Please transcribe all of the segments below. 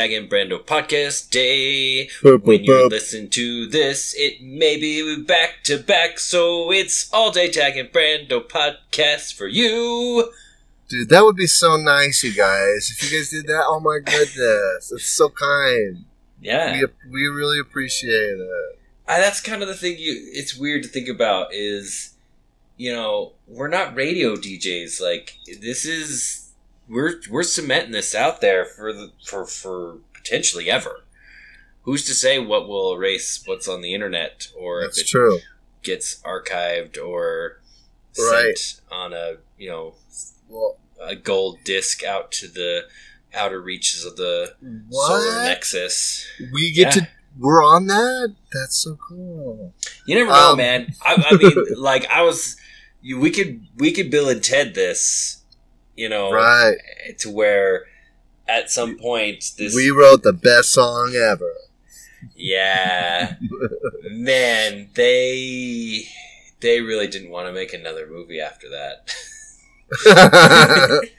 Tag and Brando podcast day. When you listen to this, it may be back to back, so it's all day Tag and Brando podcast for you. Dude, that would be so nice, you guys. If you guys did that, oh my goodness. It's so kind. Yeah. We, we really appreciate it. I, that's kind of the thing you it's weird to think about is you know we're not radio DJs like this is we're we're cementing this out there for the for for potentially ever who's to say what will erase what's on the internet or That's if it true. gets archived or Right. sent on a you know Well, a gold disc out to the outer reaches of the solar nexus We get Yeah. to. We're on that? That's so cool. You never know, Um, man. I, I mean, like I was, you, we could we could Bill and Ted this, you know, Right. to where at some point this, We wrote the best song ever. yeah, man, they they really didn't want to make another movie after that.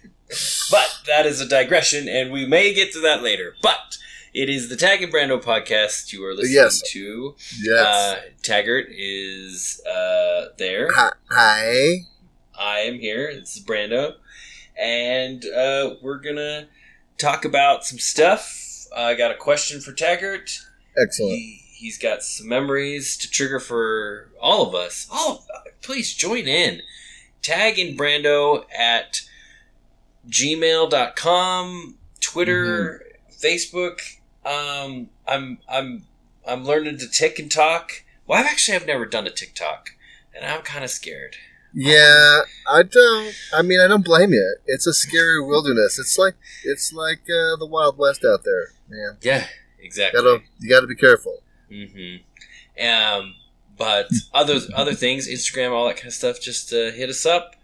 But that is a digression, and we may get to that later. But it is the Tag and Brando podcast you are listening Yes. to. yes. Uh, Taggart is uh, there. Hi. Hi. I am here. This is Brando, and uh, we're gonna talk about some stuff. I got a question for Taggart. Excellent. He, he's got some memories to trigger for all of us. All, please join in. Tag and Brando at gmail.com, Twitter, Facebook. Um, I'm I'm I'm learning to tick and talk. Well, I've actually I've never done a TikTok, and I'm kind of scared. Yeah, I don't. I mean, I don't blame you. It's a scary wilderness. It's like it's like uh, the Wild West out there, man. Yeah, exactly. Gotta you got to be careful. Mm-hmm. Um, but other other things, Instagram, all that kind of stuff, just uh, hit us up,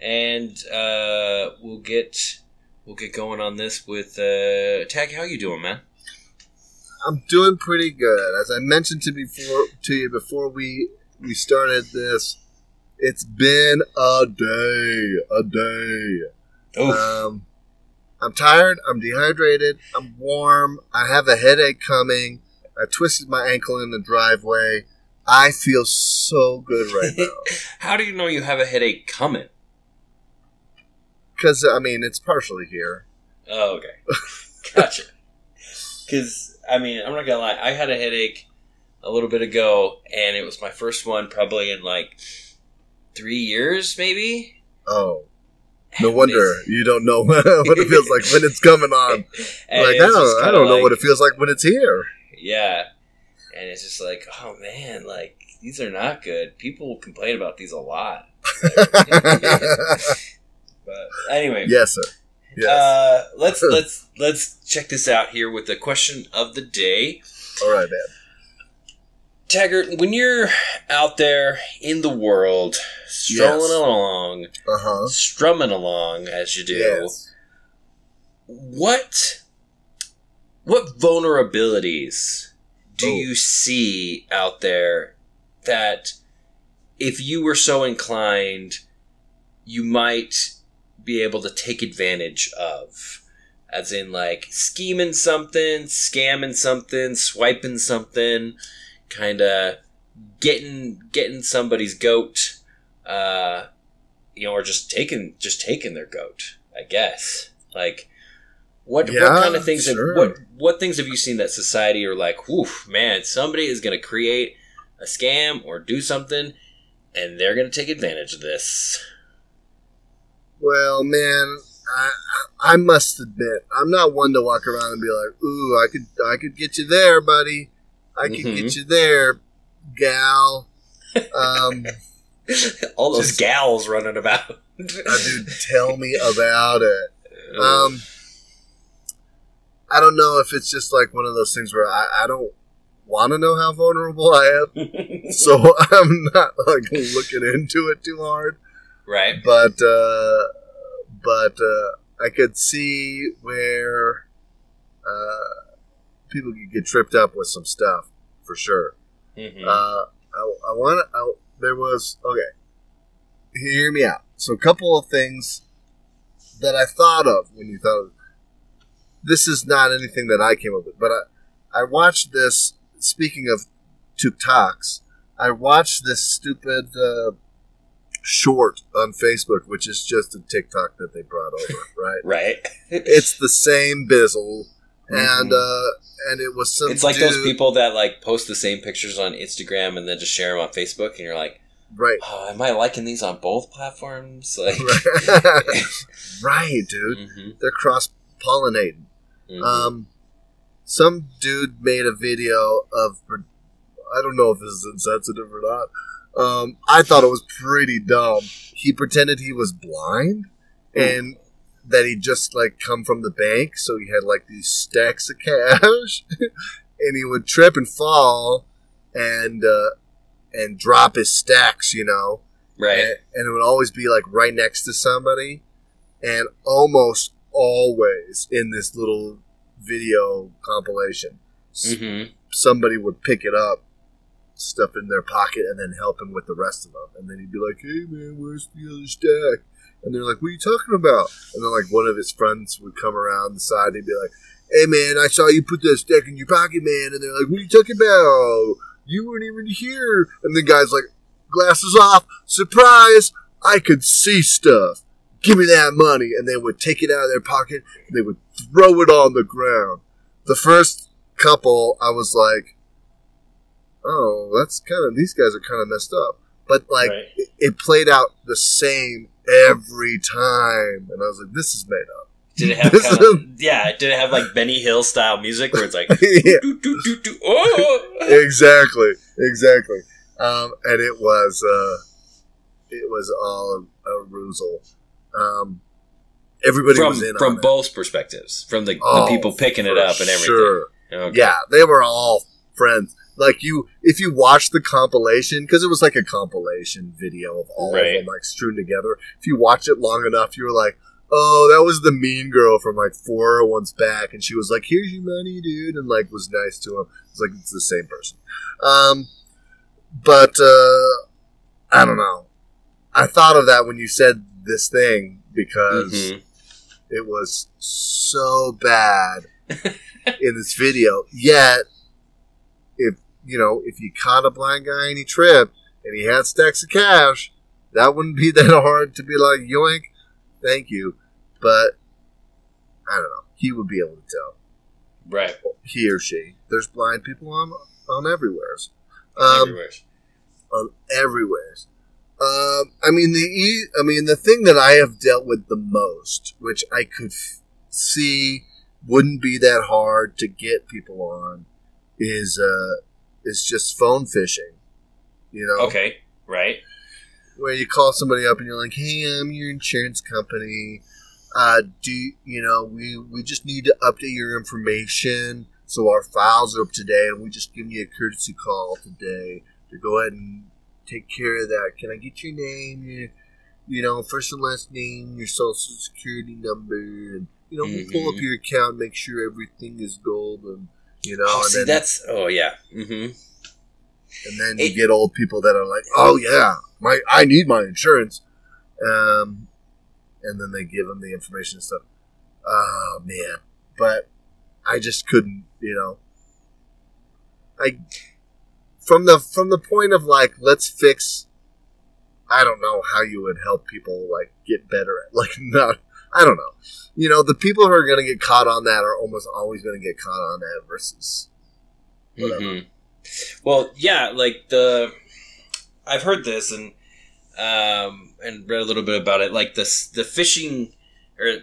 and uh, we'll get we'll get going on this with uh, Tag. How you doing, man? I'm doing pretty good. As I mentioned to before to you before we we started this, it's been a day, a day. Um, I'm tired. I'm dehydrated. I'm warm. I have a headache coming. I twisted my ankle in the driveway. I feel so good right now. how do you know you have a headache coming? Because, I mean, it's partially here. Oh, okay, gotcha. Because I mean, I'm not gonna lie, I had a headache a little bit ago, and it was my first one probably in like three years, maybe. Oh, no wonder you don't know what it feels like when it's coming on. and like, don't, I don't know like- what it feels like when it's here. Yeah. And it's just like, oh man, like these are not good. People complain about these a lot. But anyway, yes, sir. Yes. uh, let's let's let's check this out here with the question of the day. All right, man. Taggart, when you're out there in the world, strolling Yes. along, Uh huh. strumming along as you do, Yes. what what vulnerabilities do Oh. you see out there that if you were so inclined you might be able to take advantage of as in like scheming something scamming something swiping something kind of getting getting somebody's goat uh you know or just taking just taking their goat i guess like what what kind of things sure. have, what what things have you seen that society are like woof man somebody is going to create a scam or do something and they're going to take advantage of this Well, man, I, I must admit, I'm not one to walk around and be like, "Ooh, I could, I could get you there, buddy. I could Mhm. get you there, gal." Um, all those Just- gals running about uh, dude, tell me about it. Um, I don't know if it's just like one of those things where I, I don't want to know how vulnerable I am, so I'm not like looking into it too hard. right but uh, but uh, I could see where uh, people could get tripped up with some stuff for sure. Mhm. Uh, I, I want to. There was okay. Hear me out. So, a couple of things that I thought of when you thought. Of, this is not anything that I came up with, but I, I watched this. Speaking of TikToks, I watched this stupid uh, short on Facebook, which is just a TikTok that they brought over, right? Right. It's the same bizzle, and uh, and it was some. Mm-hmm. it's like those people that like post the same pictures on Instagram and then just share them on Facebook, and you're like, right? oh, am I liking these on both platforms? Like, right, dude. Mhm, They're cross pollinating. mhm. Um, some dude made a video of. I don't know if this is insensitive or not. Um, I thought it was pretty dumb. He pretended he was blind and that he'd just like come from the bank, so he had like these stacks of cash, and he would trip and fall, and uh, and drop his stacks, you know, right. and, and it would always be like right next to somebody and almost always in this little video compilation s- hmm somebody would pick it up stuff in their pocket and then help him with the rest of them and then he'd be like hey man where's the other stack and they're like what are you talking about? And then like one of his friends would come around the side and he'd be like hey man i saw you put that stack in your pocket man. And they're like what are you talking about? You weren't even here. And the guy's like glasses off. Surprise. I could see stuff. Give me that money. And they would take it out of their pocket and they would throw it on the ground. The first couple i was like oh that's kind of these guys are kind of messed up. But like Right. it, it played out the same every time and i was like this is made up Did it have kind of yeah? Did it have like Benny Hill style music where it's like yeah do, do, do, oh exactly exactly um, and it was uh, it was all a, a um, everybody from was in from on it. both perspectives, from the, the Oh, people picking it up and everything. sure. Okay. Yeah, they were all friends. Like you, if you watch the compilation, because it was like a compilation video of all Right. of them like strewn together. If you watch it long enough, you were like, "Oh, that was the mean girl from like four months back," and she was like, "Here's your money, dude," and like was nice to him. It's like it's the same person. Um, but uh, I don't know. I thought of that when you said this thing because Mhm. it was so bad in this video. Yet, you know, if you caught a blind guy and he tripped and he had stacks of cash, that wouldn't be that hard to be like yoink, thank you. But I don't know. He would be able to tell. Right. He or she. There's blind people on on everywheres. Um, Everywhere. on everywheres. Um, I mean the e- I mean the thing that I have dealt with the most, which I could f- see wouldn't be that hard to get people on, is uh, is just phone phishing. You know, Okay. Right. where you call somebody up and you're like, "Hey, I'm your insurance company. Uh, do you know we we just need to update your information so our files are up to date, and we just give you a courtesy call today to go ahead and take care of that. Can I get your name, your you know first and last name, your social security number, and you know we'll pull up Mhm. your account, make sure everything is golden." You know, Oh, and see, then that's oh yeah. Mm-hmm. and then you It- get old people that are like, "Oh yeah, my I need my insurance," um, and then they give them the information and stuff. Oh man, but I just couldn't, you know. I from the from the point of like, let's fix. I don't know how you would help people like get better at like not. I don't know. You know, the people who are going to get caught on that are almost always going to get caught on that versus Whatever. hmm Well, yeah, like the I've heard this and um and read a little bit about it. Like the the phishing or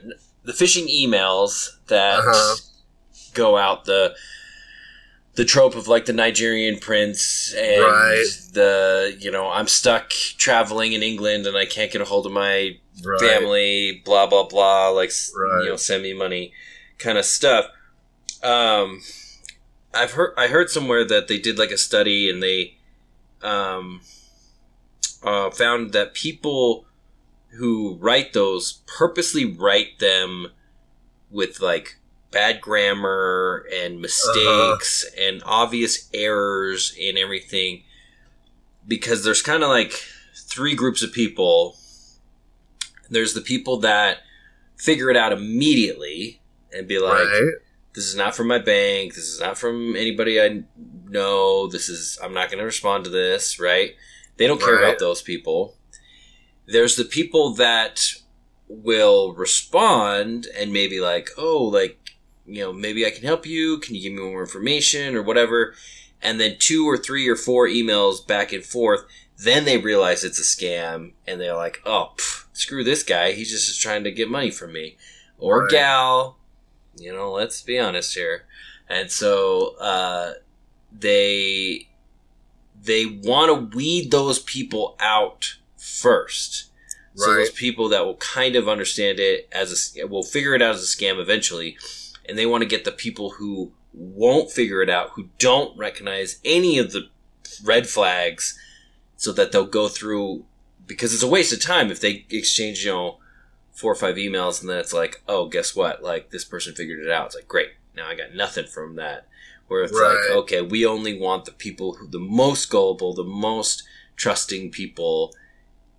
the phishing emails that Uh-huh. go out the the trope of like the Nigerian prince and Right. the you know I'm stuck traveling in England and I can't get a hold of my right. family, blah blah blah, like Right. you know, send me money, kind of stuff. Um, I've heard I heard somewhere that they did like a study and they um, uh, found that people who write those purposely write them with like bad grammar and mistakes and obvious errors in everything because there's kind of like three groups of people there's the people that figure it out immediately and be like, right. this is not from my bank. This is not from anybody I know. This is, I'm not going to respond to this, right? They don't care Right. about those people. There's the people that will respond and maybe like, oh, like, you know, maybe I can help you. Can you give me more information or whatever? And then two or three or four emails back and forth. Then they realize it's a scam and they're like, oh, pff, screw this guy. He's just trying to get money from me. Or Right. gal. You know, let's be honest here. And so uh, they they want to weed those people out first. So Right. those people that will kind of understand it as a will figure it out as a scam eventually, and they want to get the people who won't figure it out, who don't recognize any of the red flags, so that they'll go through because it's a waste of time if they exchange you know four or five emails and then it's like oh guess what? Like this person figured it out. It's like great. Now I got nothing from that. Where it's Right. like okay we only want the people who the most gullible the most trusting people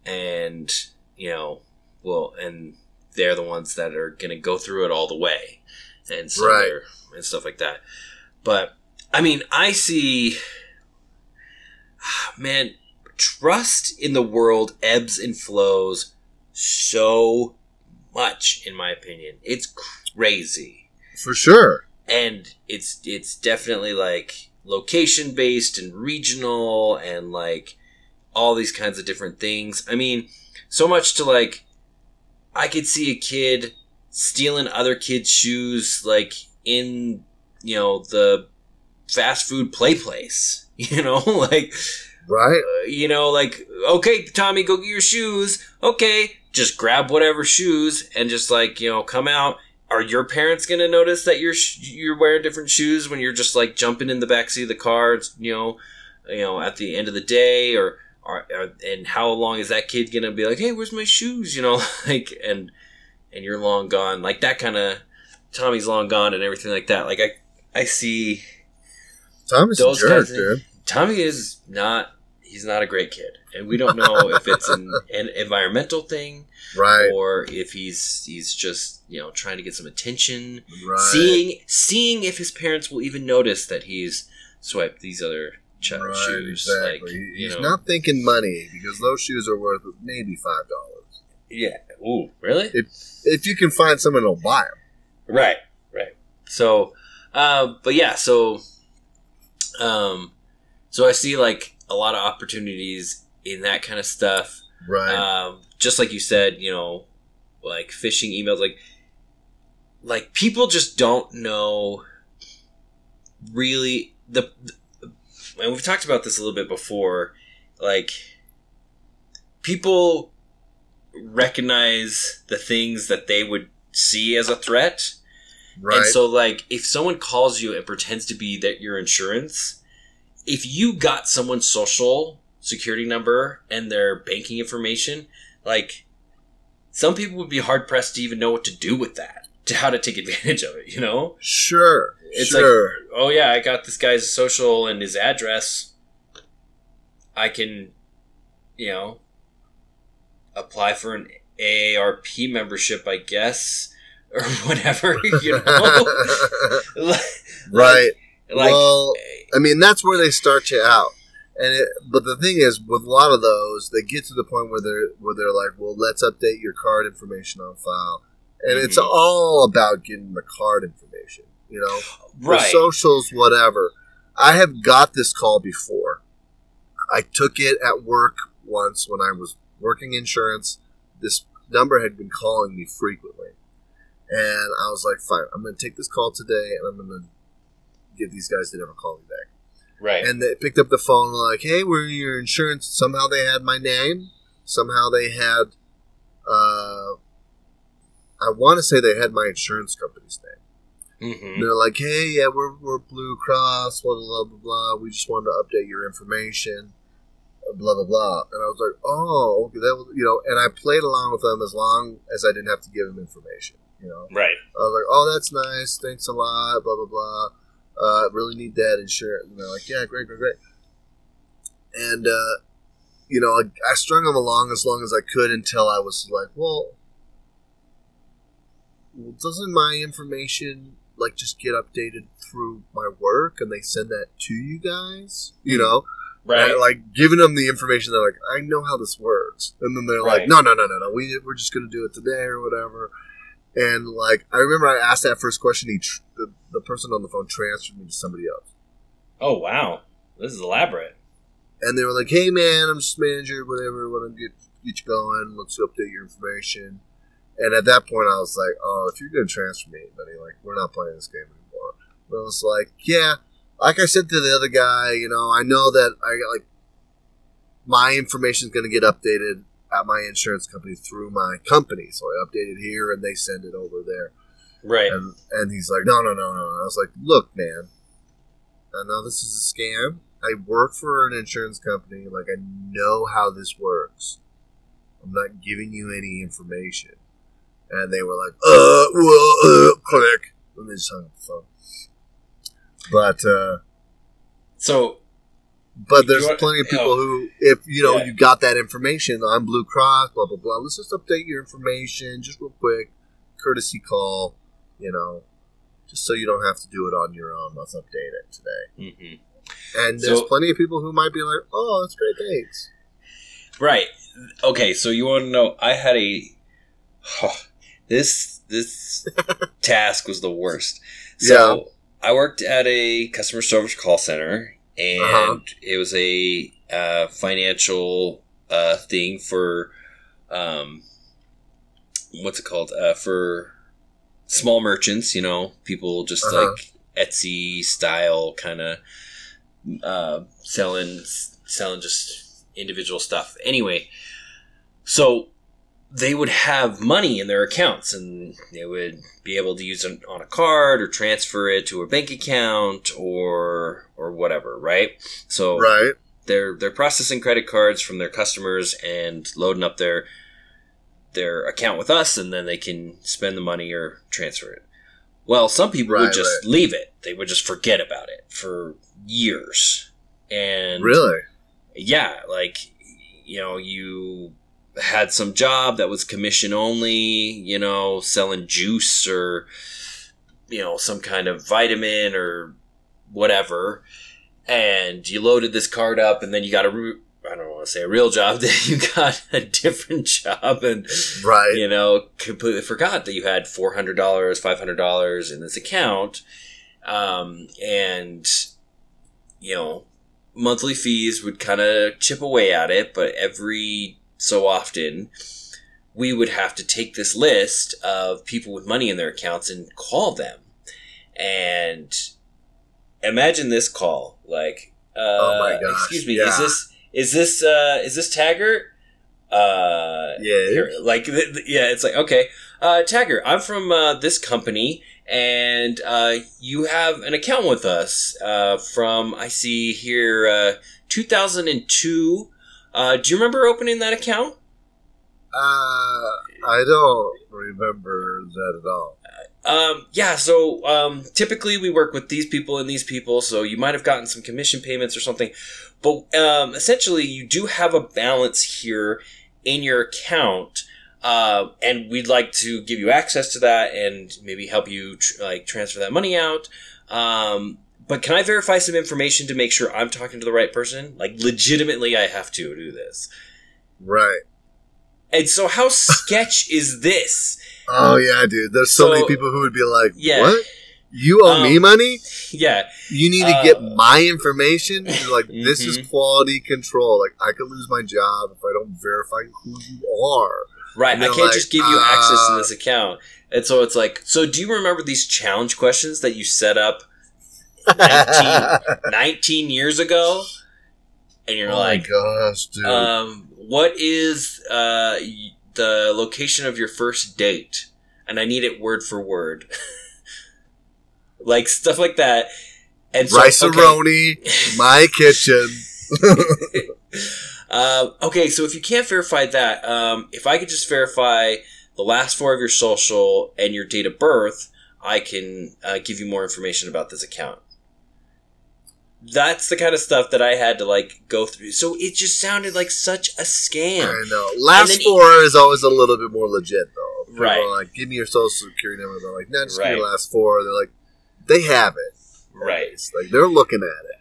and you know well and they're the ones that are going to go through it all the way and so Right. and stuff like that but i mean i see ah, man trust in the world ebbs and flows so much in my opinion it's crazy For sure. and it's it's definitely like location based and regional and like all these kinds of different things. I mean, so much to like I could see a kid stealing other kids' shoes like in you know the fast food play place. You know, like Right. uh, you know, like, okay, Tommy, go get your shoes. Okay, just grab whatever shoes and just like, you know, come out. Are your parents gonna notice that you're sh- you're wearing different shoes when you're just like jumping in the backseat of the car? It's, You know, you know, at the end of the day, or, or, or and how long is that kid gonna be like, hey, where's my shoes? You know, like, and and you're long gone, like that kind of Tommy's long gone and everything like that. Like I I see Thomas Those a jerk, dude. Tommy is not he's not a great kid and we don't know if it's an, an environmental thing Right. or if he's he's just you know trying to get some attention Right. seeing seeing if his parents will even notice that he's swiped these other Right, shoes exactly. like He- He's know not thinking money because those shoes are worth maybe five dollars. yeah ooh really If if you can find someone who'll buy them. right right so uh, but yeah so um so i see like a lot of opportunities in that kind of stuff Right. um, just like you said, you know, like phishing emails, like like people just don't know really the, the and we've talked about this a little bit before. Like people recognize the things that they would see as a threat, right. and so like if someone calls you and pretends to be that your insurance, if you got someone's social security number and their banking information, like some people would be hard pressed to even know what to do with that, to how to take advantage of it, you know? sure. It's sure. Oh yeah, I got this guy's social and his address. I can, you know, apply for an AARP membership, I guess, or whatever, you know? like, right. like well, I mean, that's where they start you out. And it, but the thing is, with a lot of those, they get to the point where they're where they're like, "Well, let's update your card information on file," and it's Mhm. all about getting the card information. You know, right. socials, whatever. I have got this call before. I took it at work once when I was working insurance. This number had been calling me frequently. And I was like, fine, I'm going to take this call today and I'm going to get these guys to never call me back. right. And they picked up the phone and like, hey, we're your insurance. Somehow they had my name. Somehow they had, uh, I want to say they had my insurance company's name. hmm they're like, hey, yeah, we're, we're Blue Cross, blah, blah, blah, blah. We just wanted to update your information, blah, blah, blah. And I was like, oh, okay, that was, you know, and I played along with them as long as I didn't have to give them information, you know. Right. I was like, oh, that's nice. Thanks a lot, blah, blah, blah. Uh, really need that insurance. And they're like, yeah, great, great, great. And, uh, you know, I, I strung them along as long as I could until I was like, well, well, doesn't my information like just get updated through my work and they send that to you guys? You know, Right. And, like giving them the information. They're like, I know how this works, and then they're Right. like, No, no, no, no, no. We we're just gonna do it today or whatever. And like, I remember I asked that first question. He tr- the, the person on the phone transferred me to somebody else. oh wow, this is elaborate. and they were like, "Hey, man, I'm just manager, whatever. Want to get get you going? Let's update your information." And at that point, I was like, "Oh, if you're gonna transfer me, buddy, like we're not playing this game anymore." But I was like, "Yeah, like I said to the other guy, you know, I know that I got like my information is gonna get updated at my insurance company through my company, so I update it here, and they send it over there." Right. And and he's like, no, no, no, no. I was like, look, man, I know this is a scam. I work for an insurance company. Like, I know how this works. I'm not giving you any information. And they were like, uh, well, uh, click. And they just hung up the phone. But, uh, so but there's want- plenty of people oh. who, if you know, Yeah. you got that information on Blue Cross, blah blah blah. Let's just update your information, just real quick, courtesy call, you know, just so you don't have to do it on your own. Let's update it today. mhm. And there's So- plenty of people who might be like, "Oh, that's great, thanks." right. Okay, so you want to know? I had a this this task was the worst. So I worked at a customer service call center, and Uh-huh. it was a uh, financial uh, thing for um, what's it called uh, for small merchants. You know, people just Uh-huh. like Etsy style kind of uh, selling selling just individual stuff. Anyway, so they would have money in their accounts and they would be able to use it on a card or transfer it to a bank account or or whatever, right? So Right? they're they're processing credit cards from their customers and loading up their their account with us and then they can spend the money or transfer it. Well, some people would just right. leave it. They would just forget about it for years. And Really? yeah, like you know, you had some job that was commission only, you know, selling juice or you know, some kind of vitamin or whatever, and you loaded this card up, and then you got a re- I don't want to say a real job, then you got a different job, and Right? you know, completely forgot that you had four hundred dollars, five hundred dollars in this account, um, and you know, monthly fees would kind of chip away at it, but every so often we would have to take this list of people with money in their accounts and call them, and imagine this call like, uh, Oh my gosh, excuse me, yeah. is this is this uh, is this Taggart? Uh, Yeah. here, like th- th- yeah it's like okay uh Taggart i'm from uh, this company and uh you have an account with us uh from i see here uh 2002 uh do you remember opening that account? Uh, I don't remember that at all. um yeah so um typically we work with these people and these people so you might have gotten some commission payments or something. But um essentially you do have a balance here in your account uh, and we'd like to give you access to that and maybe help you tr- like transfer that money out. Um, but can i verify some information to make sure i'm talking to the right person like legitimately i have to do this Right? and so how sketch is this Oh yeah, dude. There's so, So- many people who would be like, Yeah. "What? You owe me Um, money? yeah You need to uh, get my information?" You're like, "This is Mhm. quality control. Like, I could lose my job if I don't verify who you are." Right. I can't like, just give you access to uh, this account. And so it's like, so do you remember these challenge questions that you set up 19, 19 years ago? And you're oh like, gosh, dude. um, what is uh, the location of your first date? And I need it word for word. like stuff like that. And so, Rice okay. my kitchen. Uh, okay, so if you can't verify that, um, if I could just verify the last four of your social and your date of birth, I can uh, give you more information about this account. That's the kind of stuff that I had to like go through. So it just sounded like such a scam. I know. Last then he- four is always a little bit more legit, though. People Right. are like, give me your social security number. They're like, no, just give me Right. the last four. They're like, they have it. Right. It's like they're looking at it.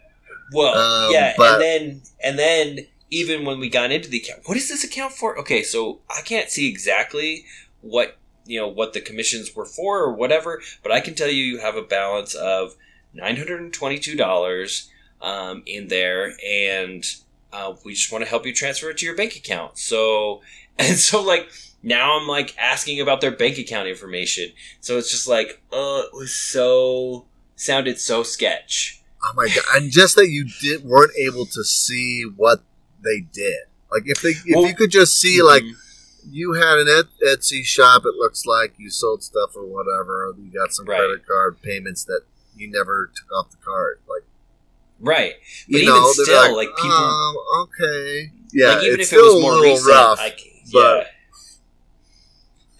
Well, Um, yeah, but- and then and then even when we got into the account, what is this account for? Okay, so I can't see exactly what you know what the commissions were for or whatever, but I can tell you you have a balance of nine hundred and twenty-two dollars um, in there, and uh, we just want to help you transfer it to your bank account. So and so like. Now I'm like asking about their bank account information. So it's just like, oh, it was so sounded so sketch. Oh my god! And just that you did weren't able to see what they did. Like if they, if Well- you could just see like Mhm. you had an Et- Etsy shop, it looks like you sold stuff or whatever. You got some Right. credit card payments that you never took off the card. Like right. But you even know, still, like, people- "Oh, okay, yeah, like even it's if it was more recent, rough. I c- but- yeah.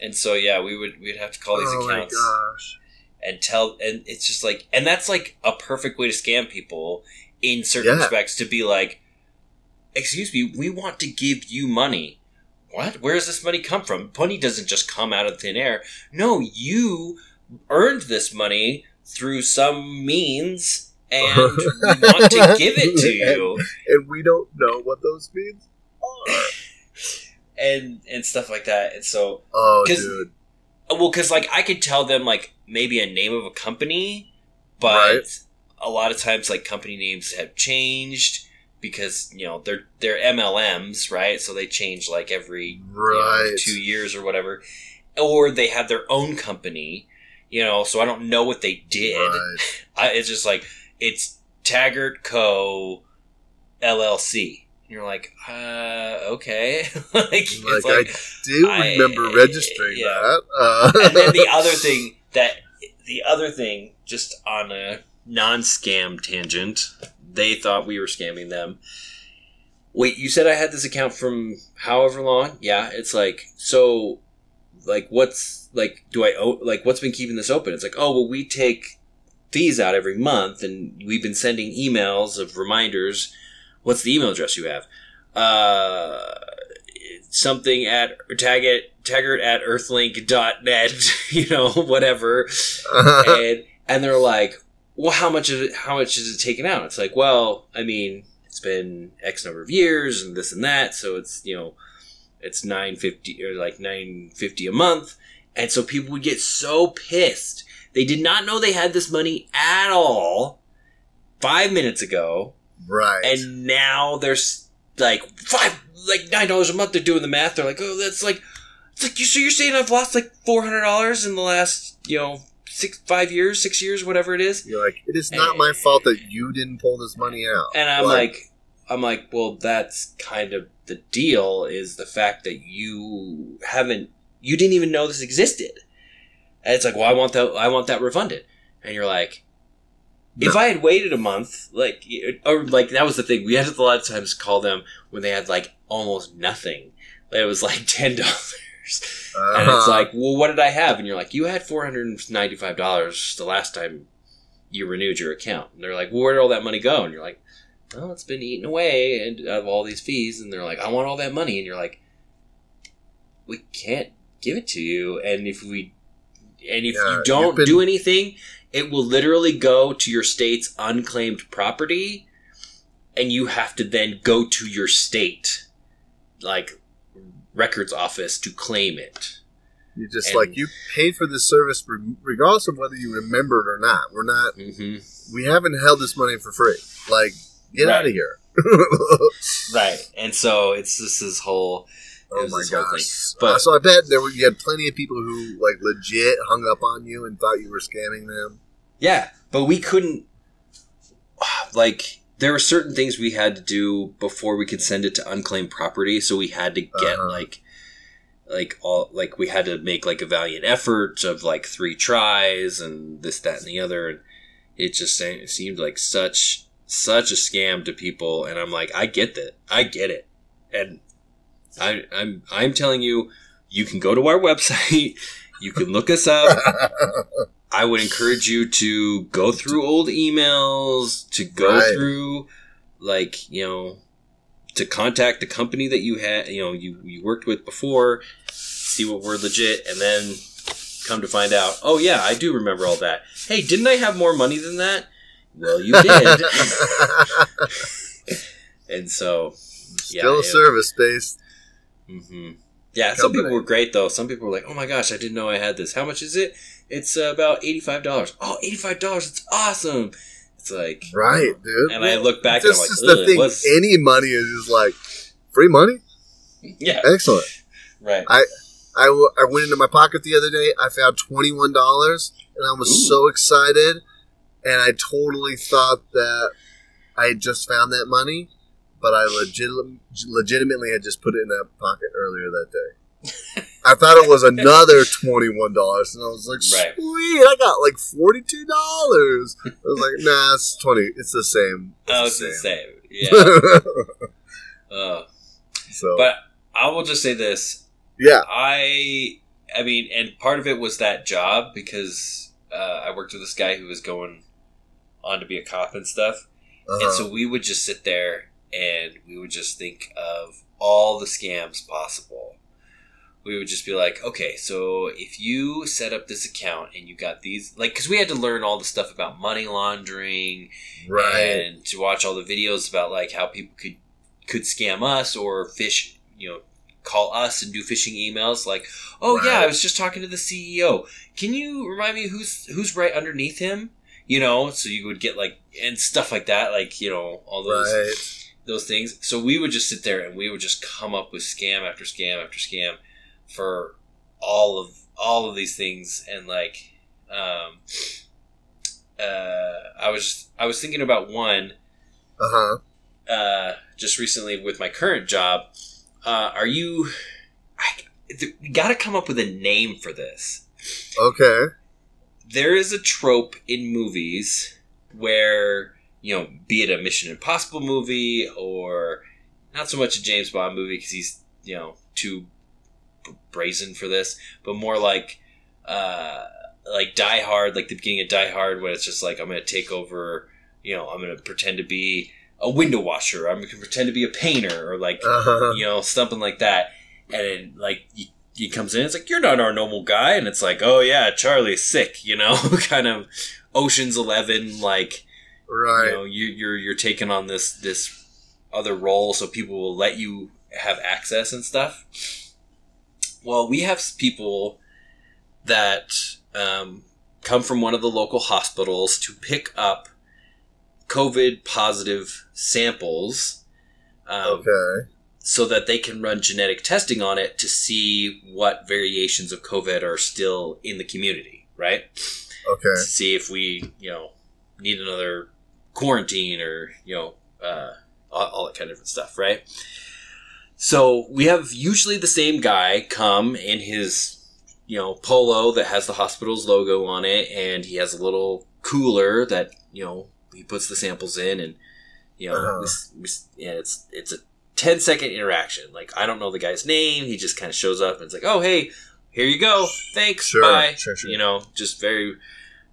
And so yeah, we would we'd have to call these oh my accounts gosh! and tell, and it's just like, and that's like a perfect way to scam people in certain Yeah. respects to be like, excuse me, we want to give you money. What? Where does this money come from? Money doesn't just come out of thin air. No, you earned this money through some means, and we want to give it to you. And we don't know what those means are. and and stuff like that. And so, Oh, 'Cause- dude, well, because like I could tell them like maybe a name of a company, but Right. a lot of times like company names have changed because you know they're they're MLMs, right? So they change like every you know, two years or whatever, or they have their own company. You know, so I don't know what they did. Right. I, it's just like it's Taggart Co. LLC. And you're like, uh, okay. like, it's Like, like, I do I- remember registering yeah. that. Uh, and then the other thing that the other thing, just on a non-scam tangent, they thought we were scamming them. Wait, you said I had this account from however long? Yeah, it's like so. Like, what's like? Do I owe? Like, what's been keeping this open? It's like, oh, well, we take fees out every month, and we've been sending emails of reminders. What's the email address you have? Uh, something at taggart taggart at earthlink.net you know whatever and and they're like well how much is it how much is it taken out it's like well i mean it's been x number of years and this and that so it's you know it's 950 or like 950 a month and so people would get so pissed they did not know they had this money at all five minutes ago right. and now they're like five like nine dollars a month they're doing the math they're like oh that's like it's like you so you're saying i've lost like four hundred dollars in the last you know six five years six years whatever it is You're like, it is not my fault that you didn't pull this money out. and i'm like i'm like well that's kind of the deal is the fact that you haven't you didn't even know this existed and it's like well i want that i want that refunded and you're like if I had waited a month, like, or like that was the thing. We had to a lot of times call them when they had like almost nothing. It was like ten dollars, and it's Uh-huh. like, well, what did I have? And you're like, you had four hundred and ninety five dollars the last time you renewed your account. And they're like, well, where did all that money go? And you're like, well, it's been eaten away and of all these fees. And they're like, I want all that money. And you're like, we can't give it to you. And if we, and if Yeah, you don't been- do anything, it will literally go to your state's unclaimed property, and you have to then go to your state, like records office, to claim it. You're just and- like you paid for this service regardless of whether you remember it or not. We're not. hmm We haven't held this money for free. Like, get Right. out of here. Right, and so it's just this whole. Oh my gosh! But- Uh, so I bet there were you had plenty of people who like legit hung up on you and thought you were scamming them. Yeah, but we couldn't. Like, there were certain things we had to do before we could send it to unclaimed property, so we had to get Uh-huh. like, like all like we had to make like a valiant effort of like three tries and this, that, and the other, and it just it seemed like such such a scam to people. And I'm like, I get that, I get it, and I I'm I'm telling you, you can go to our website, you can look us up. I would encourage you to go through old emails, to go Right. through, like, you know, to contact the company that you had, you know, you, you worked with before, see what we're legit, and then come to find out, oh yeah, I do remember all that. Hey, didn't I have more money than that? Well, you did. and so, yeah, Still a service based. Hmm Yeah, some people were great though. Some people were like, "Oh my gosh, I didn't know I had this. How much is it?" It's uh, about eighty five dollars. Oh, eighty five dollars! It's awesome. It's like Right, dude. And I look back this and I'm like, is the thing. was- Any money is just like free money. yeah, Excellent. right. I, w- I went into my pocket the other day. I found twenty one dollars, and I was Ooh. so excited. And I totally thought that I had just found that money, but I legit- legitimately had just put it in that pocket earlier that day. I thought it was another twenty one dollars, and I was like, Right. "Sweet, I got like forty two dollars." I was like, "Nah, it's twenty. It's the same." Oh, It's it's the the same. Yeah. uh, so but I will just say this: yeah, I, I mean, and part of it was that job because uh, I worked with this guy who was going on to be a cop and stuff. uh-huh. And so we would just sit there and we would just think of all the scams possible. We would just be like, okay, so if you set up this account and you got these, like, because we had to learn all the stuff about money laundering right. and to watch all the videos about like how people could could scam us or fish, you know, call us and do phishing emails. Like, oh yeah, I was just talking to the CEO. Can you remind me who's who's right underneath him? You know, so you would get like and stuff like that, like you know all those Right. Those things. So we would just sit there and we would just come up with scam after scam after scam for all of all of these things and like um uh I was I was thinking about one Uh huh. uh just recently with my current job. Uh are you I th- we got to come up with a name for this. Okay. There is a trope in movies where you know, be it a Mission Impossible movie or not so much a James Bond movie because he's you know too brazen for this, but more like uh, like Die Hard, like the beginning of Die Hard, when it's just like I'm going to take over. You know, I'm going to pretend to be a window washer. I'm going to pretend to be a painter, or like Uh huh. you know something like that. And then like he, he comes in, it's like you're not our normal guy, and it's like oh yeah, Charlie's sick. You know, kind of Ocean's Eleven like Right. you know you, you're you're taking on this this other role so people will let you have access and stuff well we have people that um, come from one of the local hospitals to pick up covid positive samples um, okay. so that they can run genetic testing on it to see what variations of covid are still in the community right Okay. to see if we, you know, need another quarantine or, you know, uh, all, all that kind of different stuff, right? So we have usually the same guy come in his, you know, polo that has the hospital's logo on it, and he has a little cooler that, you know, he puts the samples in, and, you know, Uh-huh. we we yeah, it's, it's a 10 second interaction. Like, I don't know the guy's name. He just kind of shows up and it's like, oh, hey, here you go. Thanks. Sure, Bye. sure, sure. You know, just very,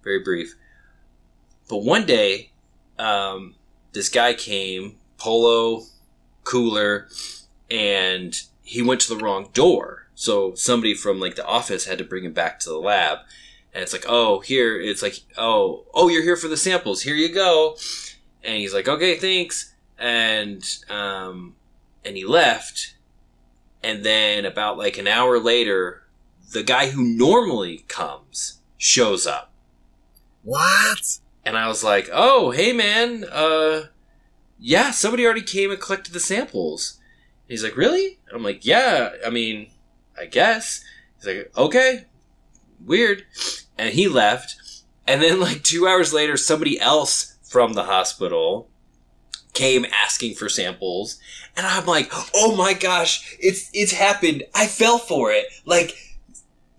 very brief. But one day, um, this guy came, polo, cooler, and he went to the wrong door. So somebody from like the office had to bring him back to the lab. And it's like, oh, here, it's like, oh, oh, you're here for the samples. Here you go. And he's like, okay, thanks. And, um, and he left. And then about like an hour later, the guy who normally comes shows up. What? And I was like, "Oh, hey man, uh yeah, somebody already came and collected the samples." He's like, "Really?" And I'm like, "Yeah, I mean, I guess." He's like, "Okay. Weird." And he left. And then like 2 hours later somebody else from the hospital came asking for samples, and I'm like, "Oh my gosh, it's it's happened. I fell for it." Like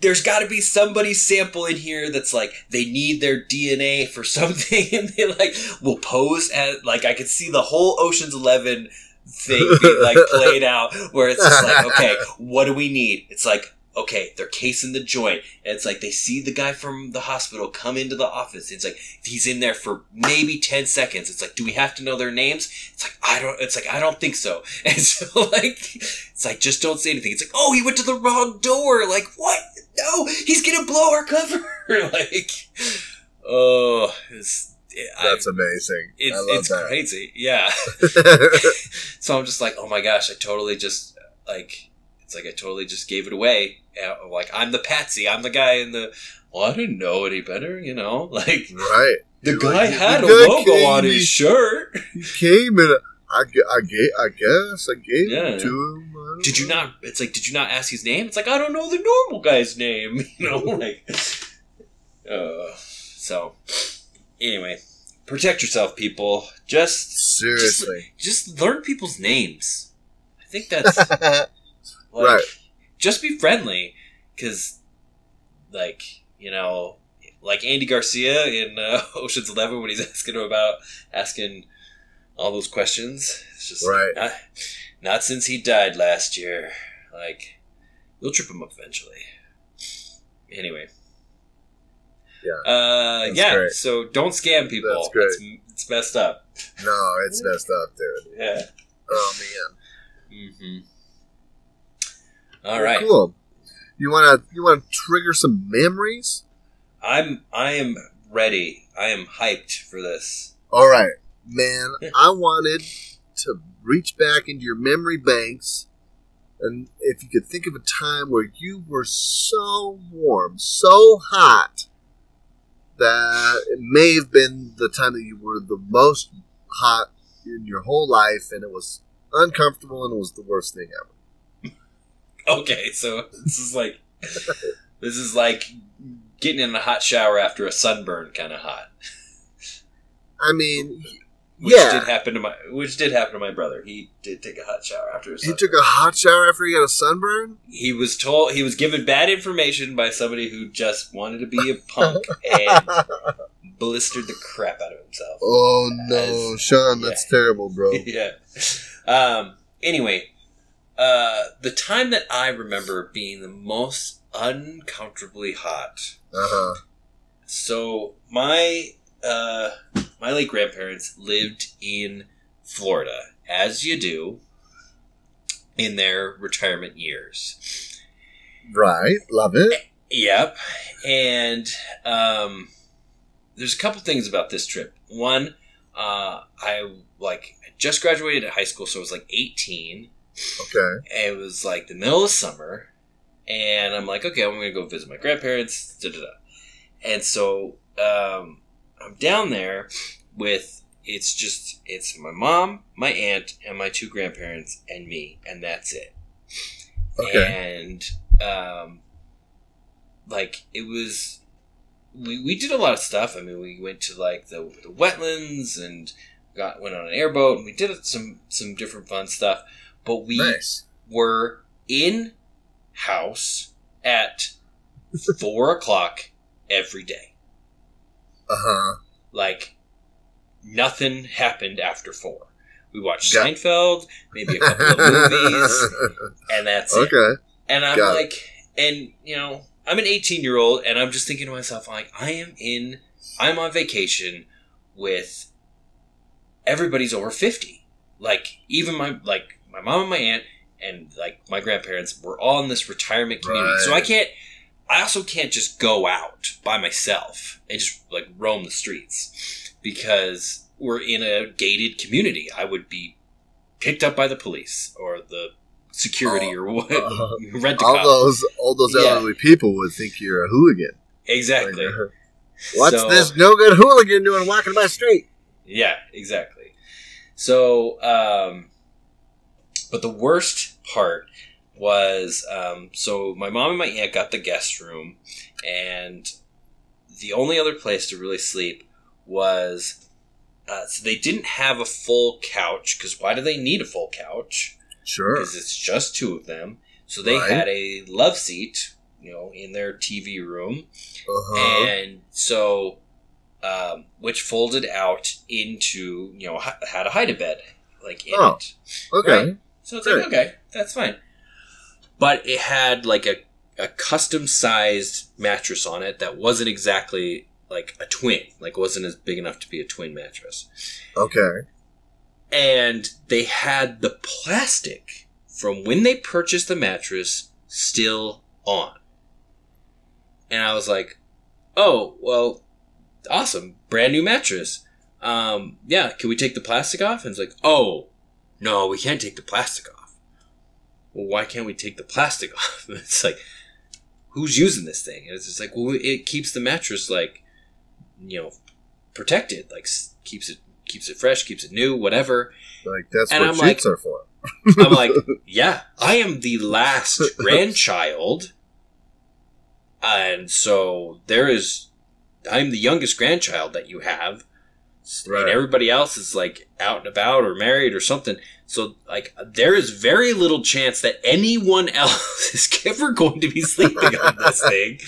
there's got to be somebody's sample in here that's like they need their DNA for something, and they like will pose as like I could see the whole Ocean's Eleven thing being like played out, where it's just like, okay, what do we need? It's like okay, they're casing the joint. And it's like they see the guy from the hospital come into the office. It's like he's in there for maybe 10 seconds. It's like, do we have to know their names? It's like, I don't, it's like, I don't think so. And so, like, it's like, just don't say anything. It's like, oh, he went to the wrong door. Like, what? No, he's gonna blow our cover. like, oh, it's, That's amazing. it's, I love it's that. crazy. Yeah. so I'm just like, oh my gosh, I totally just like it's like I totally just gave it away. Like I'm the patsy, I'm the guy in the. Well, I didn't know any better, you know. Like right. the You're guy like, had the a logo on his shirt. He came and I, I, gave, I guess I gave Yeah. it to him. Did you not? It's like, did you not ask his name? It's like I don't know the normal guy's name, you know. Like, uh, so anyway, protect yourself, people. Just Seriously. just learn people's names. I think that's like, Right. just be friendly because like you know like andy garcia in uh, oceans 11 when he's asking him about asking all those questions it's just Right. not, not since he died last year like you'll trip him up eventually anyway Yeah. uh yeah great. so don't scam people That's great. it's, it's messed up no, it's messed up, dude. yeah Oh man. hmm all right Cool. You wanna you wanna trigger some memories? I'm I am ready. I am hyped for this. All right, man. I wanted to reach back into your memory banks, and if you could think of a time where you were so warm, so hot, that it may have been the time that you were the most hot in your whole life, and it was uncomfortable and it was the worst thing ever. Okay, so this is like this is like getting in a hot shower after a sunburn kind of hot. I mean, Which yeah, did happen to my which did happen to my brother. He did take a hot shower after a he took a hot shower after he got a sunburn. he was told he was given bad information by somebody who just wanted to be a punk and blistered the crap out of himself. Oh no, As- Sean, that's terrible, bro. yeah. Um, anyway, uh, the time that I remember being the most uncomfortably hot. Uh huh. So my uh, my late grandparents lived in Florida, as you do in their retirement years. Right, love it. Yep. And um, there's a couple things about this trip. One, uh, I like just graduated at high school, so I was like 18. Okay. And it was like the middle of summer, and I'm like, okay, I'm gonna go visit my grandparents. Da da da. And so um, I'm down there with it's just it's my mom, my aunt, and my two grandparents, and me, and that's it. Okay. And um, like it was, we we did a lot of stuff. I mean, we went to like the the wetlands and got went on an airboat, and we did some some different fun stuff. But we nice. were in house at four o'clock every day. Uh huh. Like nothing happened after four. We watched Got- Seinfeld, maybe a couple of movies, and that's it. okay. And I'm Got it. like, and you know, I'm an 18 year old, and I'm just thinking to myself, like, I am in, I'm on vacation with everybody's over 50. Like, even my, like, my mom and my aunt, and like my grandparents were all in this retirement community. So I can't, I also can't just go out by myself and just like roam the streets because we're in a gated community. I would be picked up by the police or the security Oh, or what, uh, rent all cop. those all those Yeah. elderly people would think you're a hooligan. Exactly. Like, uh, What's So- this no good hooligan doing walking my street? Yeah, exactly. So, um, but the worst part was um, so my mom and my aunt got the guest room, and the only other place to really sleep was uh, so they didn't have a full couch because why do they need a full couch? Sure. Because it's just two of them. So they Right. had a love seat, you know, in their TV room, Uh-huh. and so um, which folded out into you know had a hide a bed like in Oh. it okay. right. so it's like okay that's fine but it had like a a custom sized mattress on it that wasn't exactly like a twin, like wasn't as big enough to be a twin mattress. Okay. And they had the plastic from when they purchased the mattress still on. And I was like, "Oh, well, awesome, brand new mattress. Um, yeah, can we take the plastic off?" And it's like, "Oh, no, we can't take the plastic off." Well, why can't we take the plastic off? it's like, who's using this thing? And it's just like, well, it keeps the mattress like, you know, protected, like keeps it keeps it fresh, keeps it new, whatever. Like that's And what I'm like- sheets are for. I'm like, yeah, I am the last grandchild. And so there is, I'm the youngest grandchild that you have. Right. And everybody else is like out and about or married or something. So, like, there is very little chance that anyone else is ever going to be sleeping on this thing.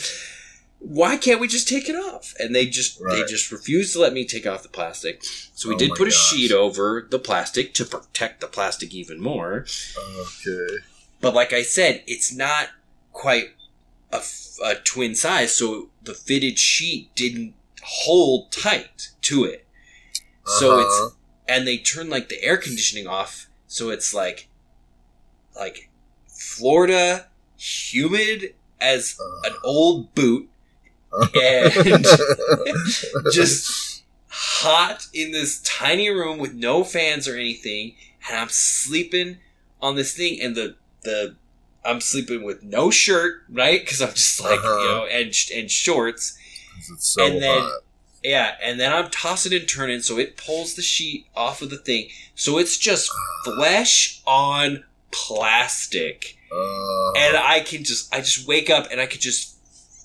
Why can't we just take it off? And they just they just refused to let me take off the plastic. So we Oh did put a sheet over the plastic to protect the plastic even more. Okay. But like I said, it's not quite a twin size, so the fitted sheet didn't hold tight to it. So Uh-huh. it's and they turn like the air conditioning off, so it's like like Florida humid as an old boot and just hot in this tiny room with no fans or anything, and I'm sleeping on this thing, and the the I'm sleeping with no shirt, right? Because I'm just like Uh-huh. you know, and and shorts, so and then- hot. Yeah, and then I'm tossing and turning, so it pulls the sheet off of the thing, so it's just flesh on plastic. Uh, and I can just I just wake up and I can just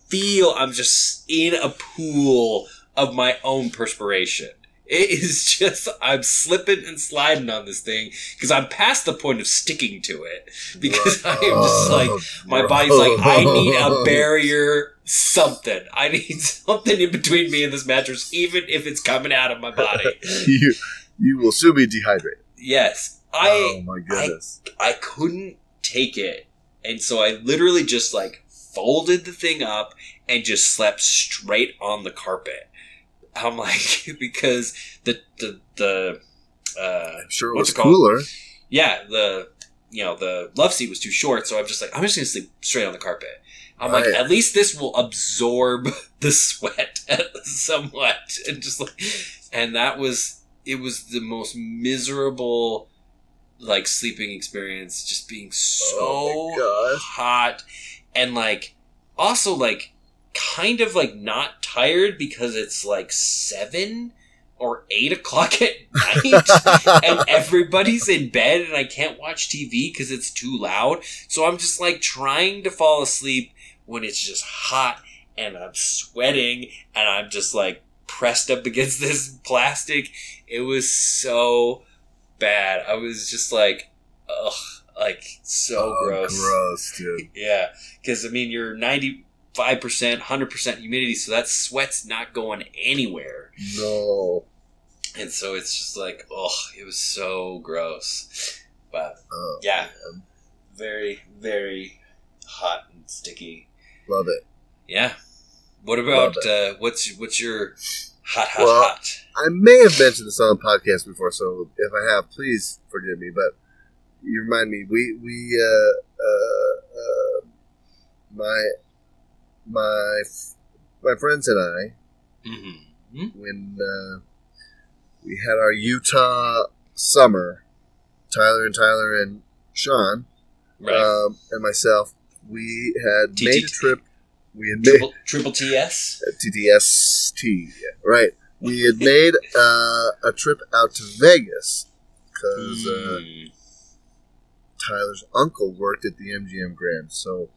feel I'm just in a pool of my own perspiration. It is just I'm slipping and sliding on this thing because I'm past the point of sticking to it because I am just like my body's like I need a barrier something. I need something in between me and this mattress even if it's coming out of my body. you, you will soon be dehydrated. Yes. I oh my goodness. I couldn't take it. And so I literally just like folded the thing up and just slept straight on the carpet. I'm like because the the the uh I'm sure what's it called? cooler. yeah, the you know, the love seat was too short, so I'm just like I'm just gonna sleep straight on the carpet. I'm like, at least this will absorb the sweat somewhat, and just like, and that was it was the most miserable like sleeping experience, just being so Oh hot, and like also like kind of like not tired because it's like seven or eight o'clock at night and everybody's in bed and I can't watch TV because it's too loud. So I'm just like trying to fall asleep when it's just hot and I'm sweating and I'm just like pressed up against this plastic. It was so bad. I was just like, ugh, like so Oh, gross. Gross, dude. Yeah, because I mean you're ninety five percent, hundred percent humidity, so that sweat's not going anywhere. No. And so it's just like, oh, it was so gross. But Oh, yeah, man. very, very hot and sticky. Love it. Yeah. What about uh, what's what's your hot, hot, Well, hot? I may have mentioned this on the podcast before, so if I have, please forgive me. But you remind me, we we uh, uh, uh, my my f- my friends and I Mm-hmm. when uh, we had our Utah summer, Tyler and Tyler and Sean Right. um, and myself, we had TTT. made a trip. We had made triple, triple TS. TTST, right? We had made uh, a trip out to Vegas because uh, Mm. Tyler's uncle worked at the MGM Grand, so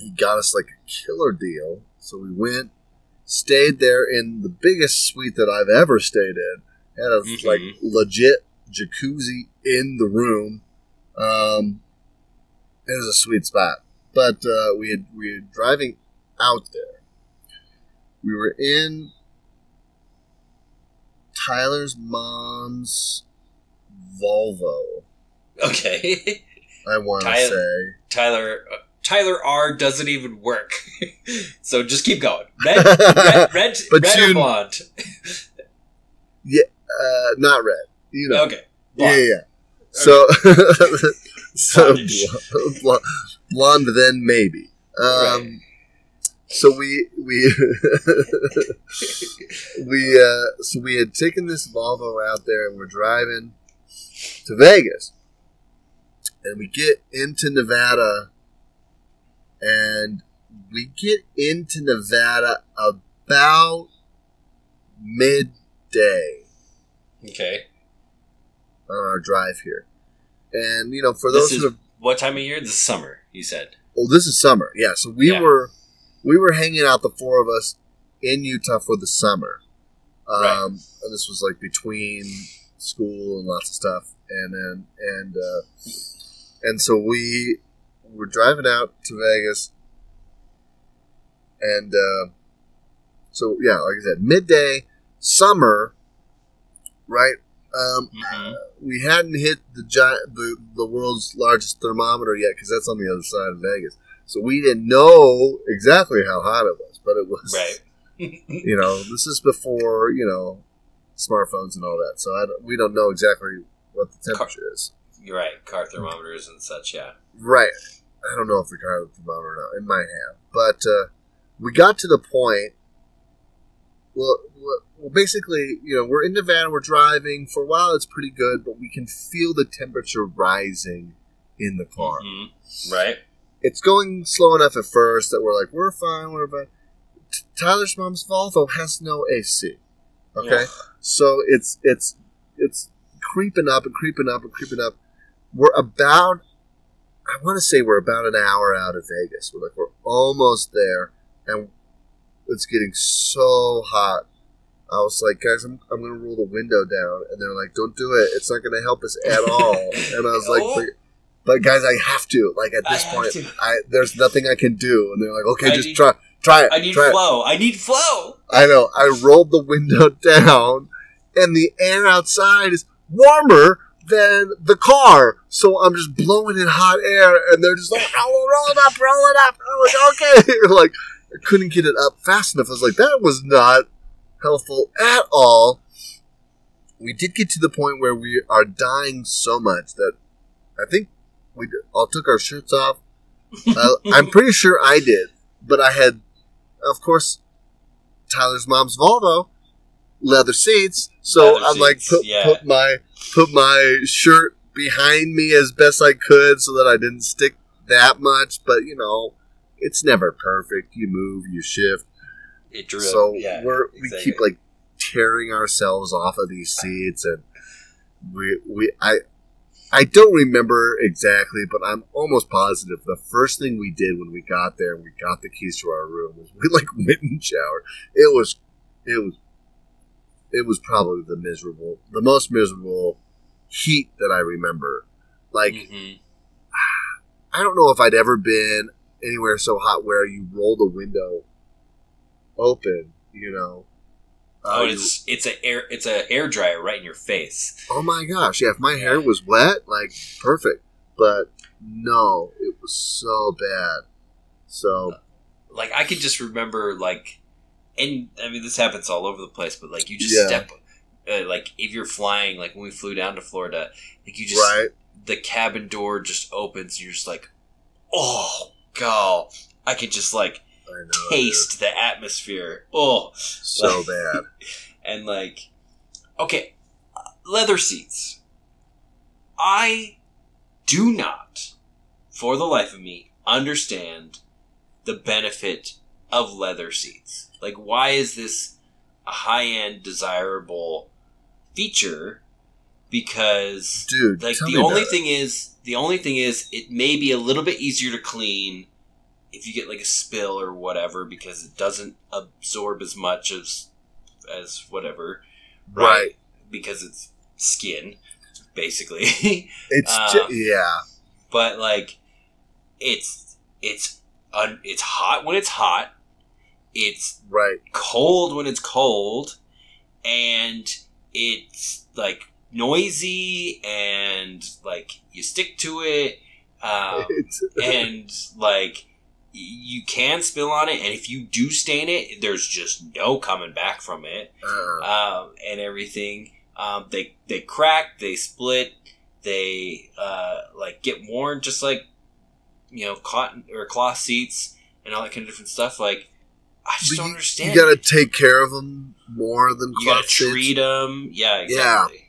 he got us like a killer deal. So we went, stayed there in the biggest suite that I've ever stayed in. Had a Mhm. like legit jacuzzi in the room. Um, it was a sweet spot. But uh, we had we were driving out there. We were in Tyler's mom's Volvo. Okay. I want to say Tyler uh, Tyler R doesn't even work. so just keep going. Red, red, red, But red or you- blonde? Uh, not red. You know. Okay. Yeah, blonde. yeah. yeah. So, so blonde, blonde, blonde, then maybe. Um, Right. So we we we uh, so we had taken this Volvo out there and we're driving to Vegas, and we get into Nevada, and we get into Nevada about midday Okay. on our drive here. And you know, for This those is who have, what time of year? This is summer. You said. well, this is summer, yeah. So we Yeah. were we were hanging out, the four of us, in Utah for the summer. Um, Right. And this was like between school and lots of stuff, and then and uh, and so we were driving out to Vegas, and uh, so yeah, like I said, midday, summer, right? Um, Mhm. we hadn't hit the giant, the, the world's largest thermometer yet because that's on the other side of Vegas. So we didn't know exactly how hot it was, but it was Right. You know, this is before you know smartphones and all that, so I don't, we don't know exactly what the temperature is. You're right. Car thermometers and such. Yeah. Right. I don't know if we got the or not. It might have, but uh, we got to the point. Well, well, basically, you know, we're in Nevada. We're driving for a while. It's pretty good, but we can feel the temperature rising in the car. Mhm. Right. It's going slow enough at first that we're like, we're fine, we're fine. T- Tyler's mom's Volvo has no AC. Okay, so it's it's it's creeping up and creeping up and creeping up. We're about, I want to say we're about an hour out of Vegas. We're like we're almost there, and it's getting so hot. I was like, guys, I'm, I'm going to roll the window down, and they're like, don't do it. It's not going to help us at all. and I was like, Oh. but, but guys, I have to. Like at this have point. I there's nothing I can do. And they're like, okay, I just need- try, try it. I need try it. flow. I need flow. I know. I rolled the window down, and the air outside is warmer than the car. So I'm just blowing in hot air, and they're just like, roll, roll it up, roll it up. I was like, okay. like, I couldn't get it up fast enough. I was like, that was not helpful at all. We did get to the point where we are dying so much that I think we all took our shirts off. Uh, I'm pretty sure I did, but I had, of course, Tyler's mom's Volvo, leather seats. So Leather I'm like, put, yeah. put my put my shirt behind me as best I could so that I didn't stick that much. But you know, it's never perfect. You move, you shift. It drew. so yeah, we're we keep like tearing ourselves off of these seats, and we we I. I don't remember exactly, but I'm almost positive the first thing we did when we got there and we got the keys to our room was we like went and showered. It was, it was, it was probably the miserable, the most miserable heat that I remember. Like Mhm. I don't know if I'd ever been anywhere so hot where you roll the window open. You know. Oh, Uh, it's it's a air it's a air dryer right in your face. Oh my gosh, yeah, if my hair was wet, like perfect. But no, it was so bad. So Like I can just remember like, and I mean this happens all over the place, but like you just Yeah. step, uh, like if you're flying, like when we flew down to Florida, like you just right, the cabin door just opens, and you're just like, oh god, I could just like know. taste the atmosphere. Oh, so bad. and like okay leather seats i do not for the life of me understand the benefit of leather seats. Like why is this a high-end desirable feature? Because Dude, like the only it. thing is the only thing is it may be a little bit easier to clean if you get like a spill or whatever because it doesn't absorb as much as as whatever. Right. because it's skin basically. It's uh, ju- yeah, but like it's it's un, it's hot. When it's hot it's right. cold when it's cold and it's like noisy and like you stick to it Um, and like you can spill on it, and if you do stain it, there's just no coming back from it, Uh, um, and everything. Um, they they crack, they split, they uh, like get worn, just like you know cotton or cloth seats and all that kind of different stuff. Like I just don't you- understand. you gotta take care of them more than You gotta treat them. Yeah, exactly.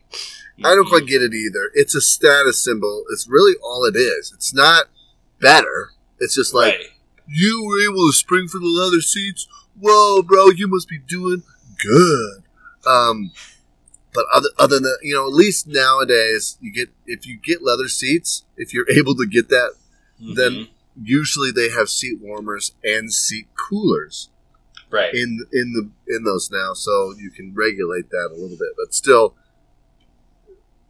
I don't quite get it either. It's a status symbol. It's really all it is. It's not better. It's just like right. you were able to spring for the leather seats. Whoa, bro, you must be doing good. Um, but other other than you know, at least nowadays you get if you get leather seats, if you're able to get that, then Mhm. usually they have seat warmers and seat coolers right. in in the in those now, so you can regulate that a little bit. But still,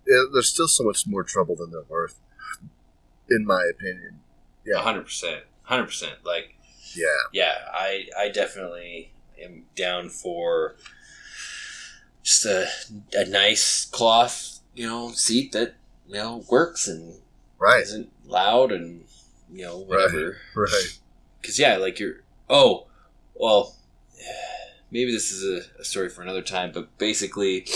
yeah, there's still so much more trouble than they're worth, in my opinion. Yeah, hundred percent, hundred percent. Like, yeah, yeah, I I definitely am down for just a a nice cloth, you know, seat that you know works and right, isn't loud and you know whatever. right. Because yeah, like you're. Oh, well, maybe this is a, a story for another time. But basically,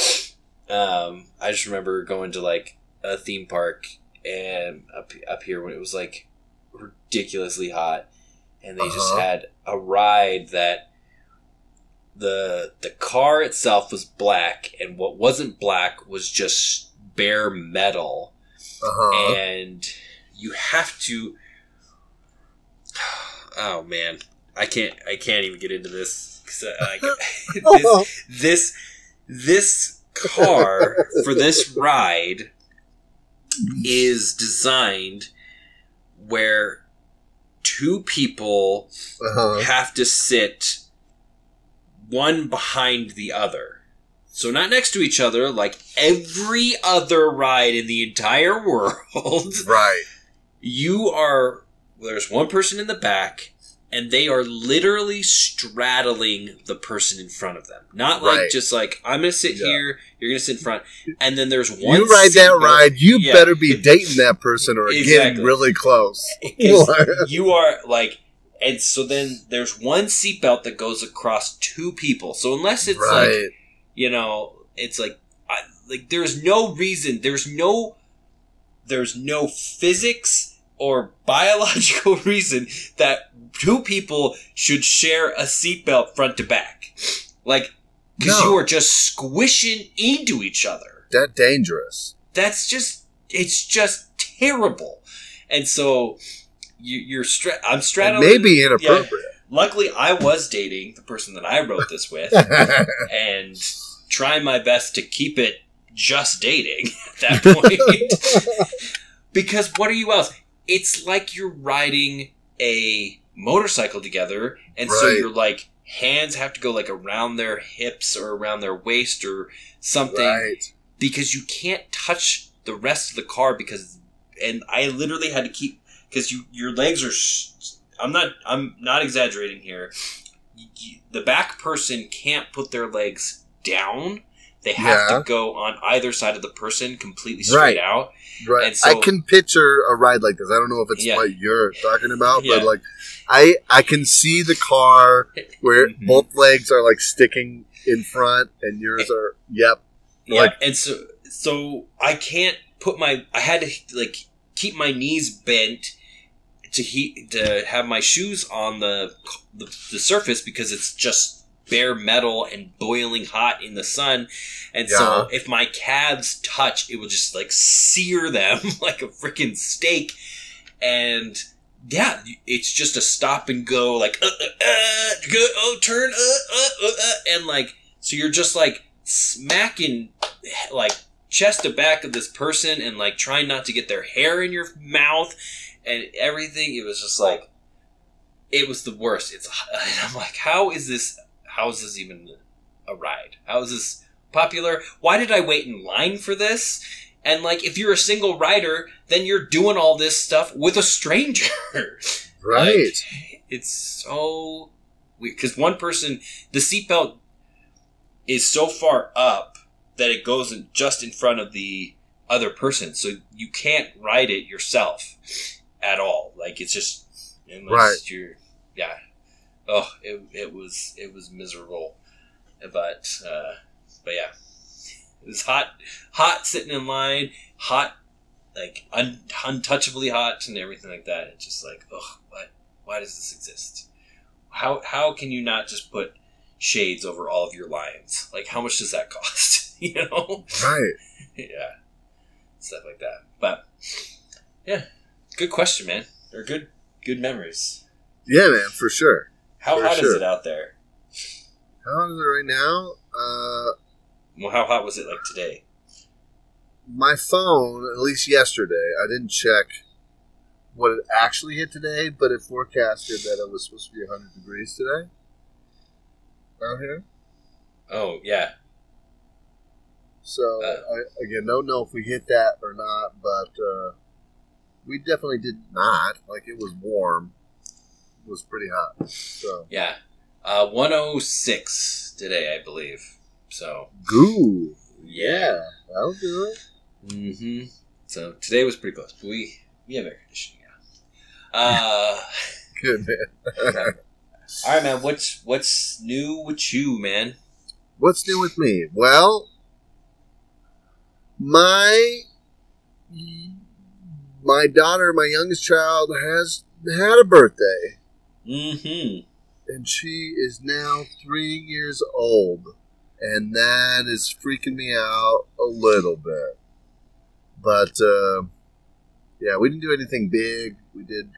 um, I just remember going to like a theme park and up up here when it was like ridiculously hot, and they just Uh-huh. had a ride that the the car itself was black, and what wasn't black was just bare metal Uh huh. and you have to oh man i can't i can't even get into this 'cause I, I, this this this car for this ride is designed where two people Uh-huh. have to sit one behind the other. So not next to each other, like every other ride in the entire world. Right. You are there's one person in the back and they are literally straddling the person in front of them. Not like Right. just like I'm going to sit Yeah. here, you're going to sit in front and then there's one You ride that ride, you Yeah. better be dating that person or getting really close. you are like and so then there's one seatbelt that goes across two people so unless it's like you know it's like I, like there's no reason there's no there's no physics or biological reason that two people should share a seatbelt front to back like because No. you are just squishing into each other that dangerous. that's just it's just terrible and so you, you're stra- i'm straddling may be inappropriate. luckily i was dating the person that i rode this with and trying my best to keep it just dating at that point because what are you else it's like you're riding a motorcycle together and so Right. your like hands have to go like around their hips or around their waist or something right. because you can't touch the rest of the car because and I literally had to keep because you your legs are I'm not I'm not exaggerating here Y- y- the back person can't put their legs down they have Yeah. to go on either side of the person completely straight Right. out Right. And so- I can picture a ride like this. I don't know if it's Yeah. what you're talking about, Yeah. but like I I can see the car where Mhm. both legs are like sticking in front and yours are yep. Yeah, Like- and so so I can't put my I had to like keep my knees bent to heat to have my shoes on the, the the surface because it's just bare metal and boiling hot in the sun and so if my calves touch it will just like sear them like a freaking steak and yeah it's just a stop and go like uh, uh, uh, go, oh turn uh, uh, uh, uh, and like so you're just like smacking like chest to back of this person and like trying not to get their hair in your mouth and everything. It was just like it was the worst. It's and I'm like, how is this? How is this even a ride? How is this popular? Why did I wait in line for this? And like, if you're a single rider, then you're doing all this stuff with a stranger. Right. Like, it's so weird because one person, the seatbelt is so far up that it goes in just in front of the other person, so you can't ride it yourself. at all. Like it's just unless Right. you're yeah. Oh, it, it was it was miserable, but uh, but yeah, it was hot, hot sitting in line, hot, like un, untouchably hot and everything like that. It's just like, oh, what? Why does this exist? How how can you not just put shades over all of your lines? Like, how much does that cost? you know? Right. yeah, stuff like that. But yeah, good question, man. Or good good memories. Yeah, man, for sure. How For hot is it out there? How hot is it right now? Uh, Well, how hot was it like today? my phone, at least yesterday, I didn't check what it actually hit today, but it forecasted that it was supposed to be 100 degrees today out here. Oh yeah, So Uh. I, again, don't know if we hit that or not, but uh, we definitely did not. Like it was warm. Was pretty hot. So yeah. Uh, 106 today, I believe. So goo. yeah. that'll do it. Mm-hmm. So today was pretty close, but we we have air conditioning now. Uh, Good man. all right, man. What's what's new with you, man? What's new with me? Well, my my daughter, my youngest child, has had a birthday, Mm-hmm. and she is now three years old, and that is freaking me out a little bit. But uh, yeah, we didn't do anything big. We did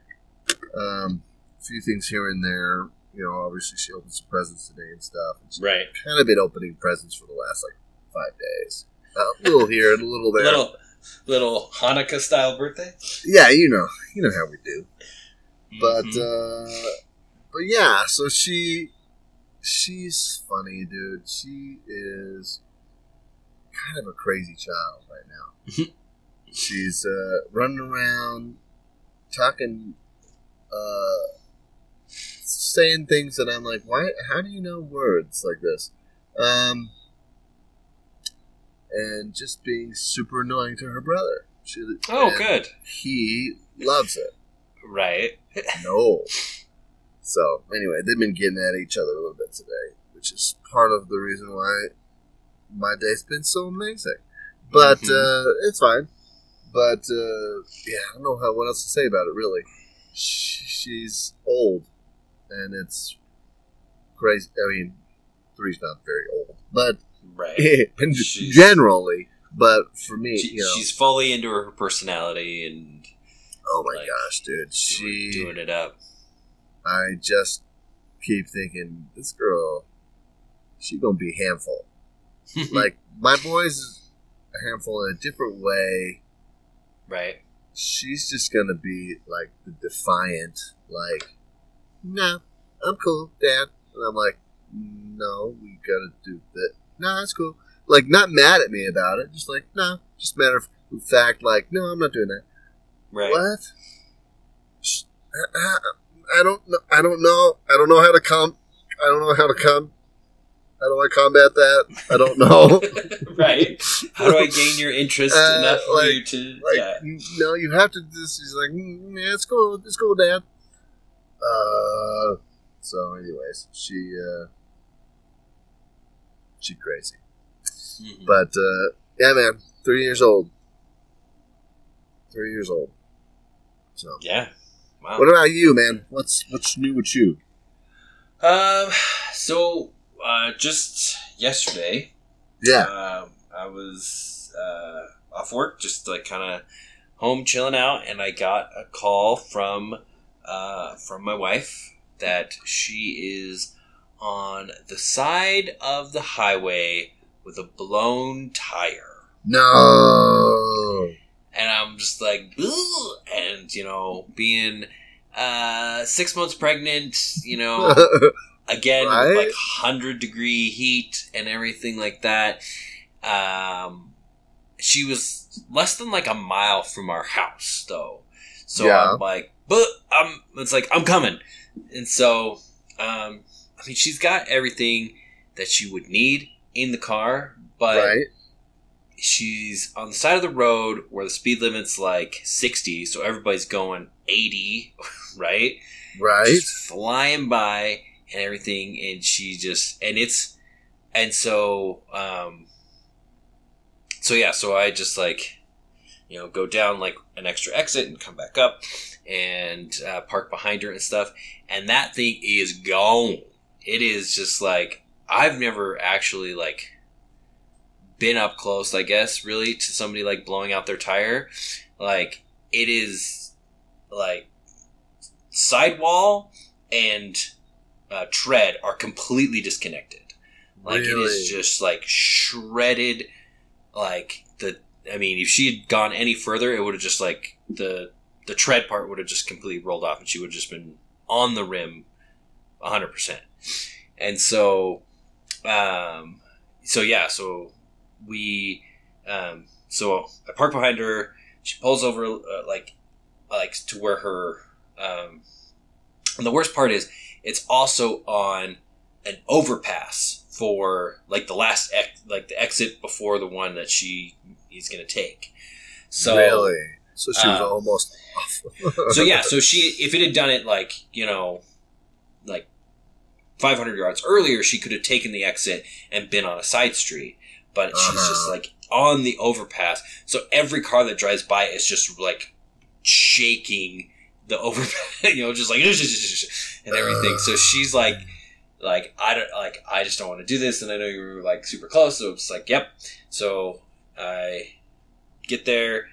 um, a few things here and there. You know, obviously she opened some presents today and stuff. And she's Right. kind of been opening presents for the last like five days. A little here and a little there. Little little Hanukkah style birthday. Yeah, you know, you know how we do. But Mhm. uh but yeah, so she she's funny, dude. She is kind of a crazy child right now. Mhm. she's uh running around talking uh saying things that I'm like, why how do you know words like this? Um and just being super annoying to her brother. She, oh, good. He loves it. Right. No. So anyway, they've been getting at each other a little bit today, which is part of the reason why my day's been so amazing. But Mhm. uh, it's fine. But uh, yeah, I don't know how what else to say about it. Really, she, she's old, and it's crazy. I mean, three's not very old, but Right. and generally, but for me, She, you know, She's fully into her personality and oh my like, gosh, dude, she doing it up. I just keep thinking this girl, she gonna be a handful. like my boy's a handful in a different way. right. She's just gonna be like the defiant, like, no, I'm cool, Dad, and I'm like, no, we gotta do that. No, that's cool. Like, not mad at me about it, just like, no, just matter of fact, like, no, I'm not doing that. Right. What? I- don't know. I don't know. I don't know how to com. I don't know how to com. How do I combat that? I don't know. right. How do I gain your interest Uh, enough for like- you to? like, yeah. no, you have to do this. He's like, mm, yeah, it's cool. It's cool, Dad. Uh, so, anyways, she, uh, she crazy. Mhm. But, uh, yeah, man, three years old. Three years old. So, yeah. Wow. what about you, man? What's, what's new with you? Um. So, uh, just yesterday, Yeah. um, I was uh, off work, just like kind of home chilling out, and I got a call from uh, from my wife that she is on the side of the highway with a blown tire. No. And I'm just like, "Ugh," and you know, being uh, six months pregnant, you know, again Right? like hundred degree heat and everything like that. Um, she was less than like a mile from our house, though. So Yeah. I'm like, but I'm. It's like I'm coming, and so um, I mean, she's got everything that she would need in the car, but right? She's on the side of the road where the speed limit's like 60, so everybody's going 80, right? Right. Just flying by and everything, and she just and it's and so um so yeah, so I just like you know go down like an extra exit and come back up and uh, park behind her and stuff, and that thing is gone. It is just like I've never actually like been up close, I guess, really to somebody like blowing out their tire. Like it is like sidewall and uh, tread are completely disconnected. Like it is just like shredded. Like the, I mean, if she had gone any further, it would have just like the the tread part would have just completely rolled off, and she would have just been on the rim, hundred percent. And so, um, so yeah, so we, um, so I park behind her. She pulls over, uh, like, like to where her, um, and the worst part is it's also on an overpass for like the last ex- like the exit before the one that she is going to take. So really? So she was uh, almost off. so yeah, so she if it had done it like you know, like 500 yards earlier, she could have taken the exit and been on a side street. But she's Uh-huh. just like on the overpass, so every car that drives by is just like shaking the overpass, you know, just like and everything. So she's like, like I don't like I just don't want to do this, and I know you were like super close, so it's like, yep. So I get there,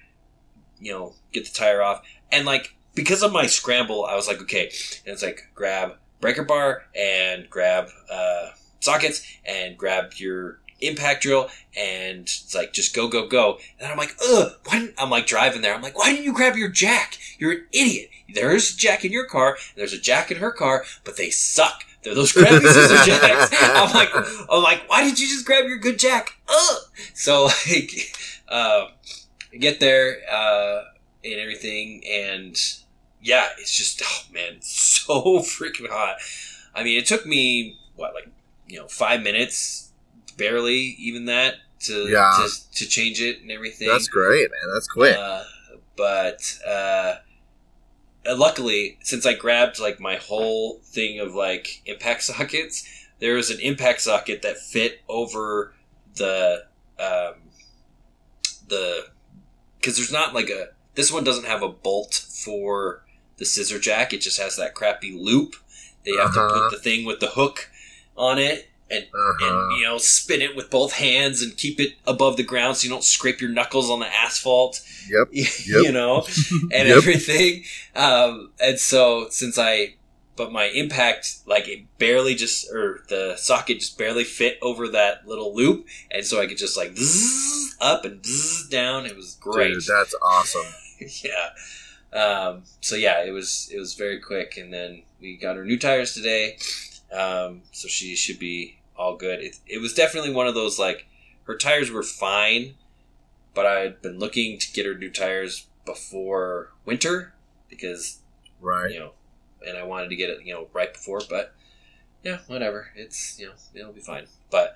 you know, get the tire off, and like because of my scramble, I was like, okay, and it's like grab breaker bar and grab uh, sockets and grab your impact drill and it's like just go go go. And I'm like ugh why didn't, I'm like driving there. I'm like why didn't you grab your jack? You're an idiot. There's a jack in your car and there's a jack in her car but they suck. They're those crappy scissor jacks. I'm like I'm like why did you just grab your good jack? Ugh. So like uh, get there uh, and everything and yeah it's just oh man so freaking hot. I mean it took me what like you know five minutes barely even that to Yeah. to, to change it and everything That's great, man. That's quick. uh, but uh, uh, luckily, since I grabbed like my whole thing of like impact sockets, there was an impact socket that fit over the um, the because there's not like a this one doesn't have a bolt for the scissor jack. It just has that crappy loop. They have to Uh-huh. put the thing with the hook on it and Uh-huh. and you know spin it with both hands and keep it above the ground so you don't scrape your knuckles on the asphalt Yep. you know and Yep. everything um, and so since i but my impact like it barely just or the socket just barely fit over that little loop and so i could just like zzz up and zzz down it was great Dude, that's awesome. yeah. Um, so yeah, it was it was very quick, and then we got our new tires today, um, so she should be all good. It, it was definitely one of those like her tires were fine, but I had been looking to get her new tires before winter because Right. you know, and I wanted to get it you know right before, but yeah, whatever. It's you know it'll be fine, but.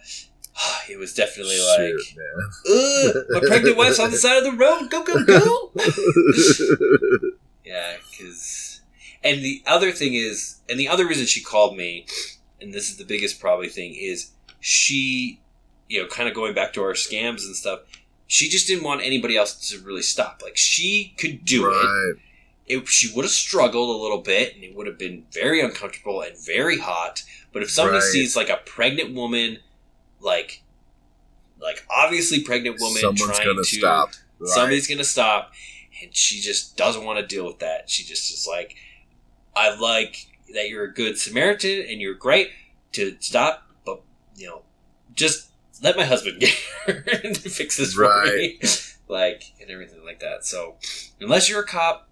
It was definitely like, man. Ugh, my pregnant wife's on the side of the road. Go, go, go. Yeah, because, and the other thing is, and the other reason she called me, and this is the biggest probably thing is she, you know, kind of going back to our scams and stuff. She just didn't want anybody else to really stop. Like she could do it. right. It she would have struggled a little bit, and it would have been very uncomfortable and very hot. But if somebody Right. sees like a pregnant woman, like, like obviously pregnant woman Someone's trying gonna to stop. Right. somebody's gonna stop and she just doesn't want to deal with that she just is like i like that you're a good samaritan and you're great to stop but you know just let my husband get here and fix this for me. Like and everything like that. So unless you're a cop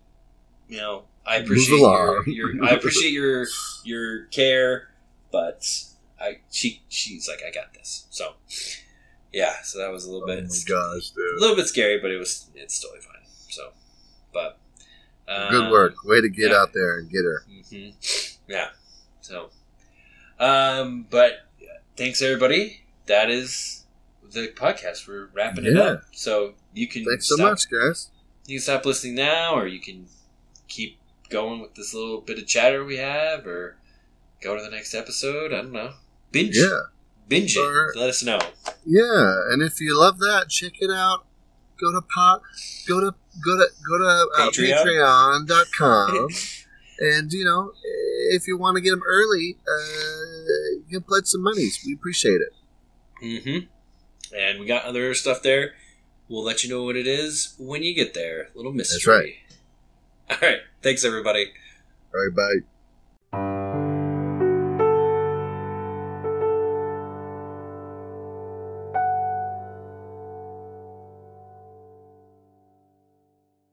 you know i appreciate your, your i appreciate your your care but i she she's like i got this. So yeah so that was a little Oh bit gosh, a little bit scary, but it was it's totally fine. So, but um, Good work. Way to get yeah. out there and get her. hmm Yeah. So, um, but thanks everybody. That is the podcast. We're wrapping it up, so you can Thanks so much, guys. You can stop listening now, or you can keep going with this little bit of chatter we have, or go to the next episode. I don't know. Binge, Yeah. binge it. Or- Let us know. Yeah, and if you love that, check it out. Go to pot. Go to go to go to uh, Patreon. Patreon.com, and you know if you want to get them early, uh, you can pledge some monies. We appreciate it. Mm-hmm. And we got other stuff there. We'll let you know what it is when you get there. Little mystery. That's right. All right. Thanks, everybody. All right, bye.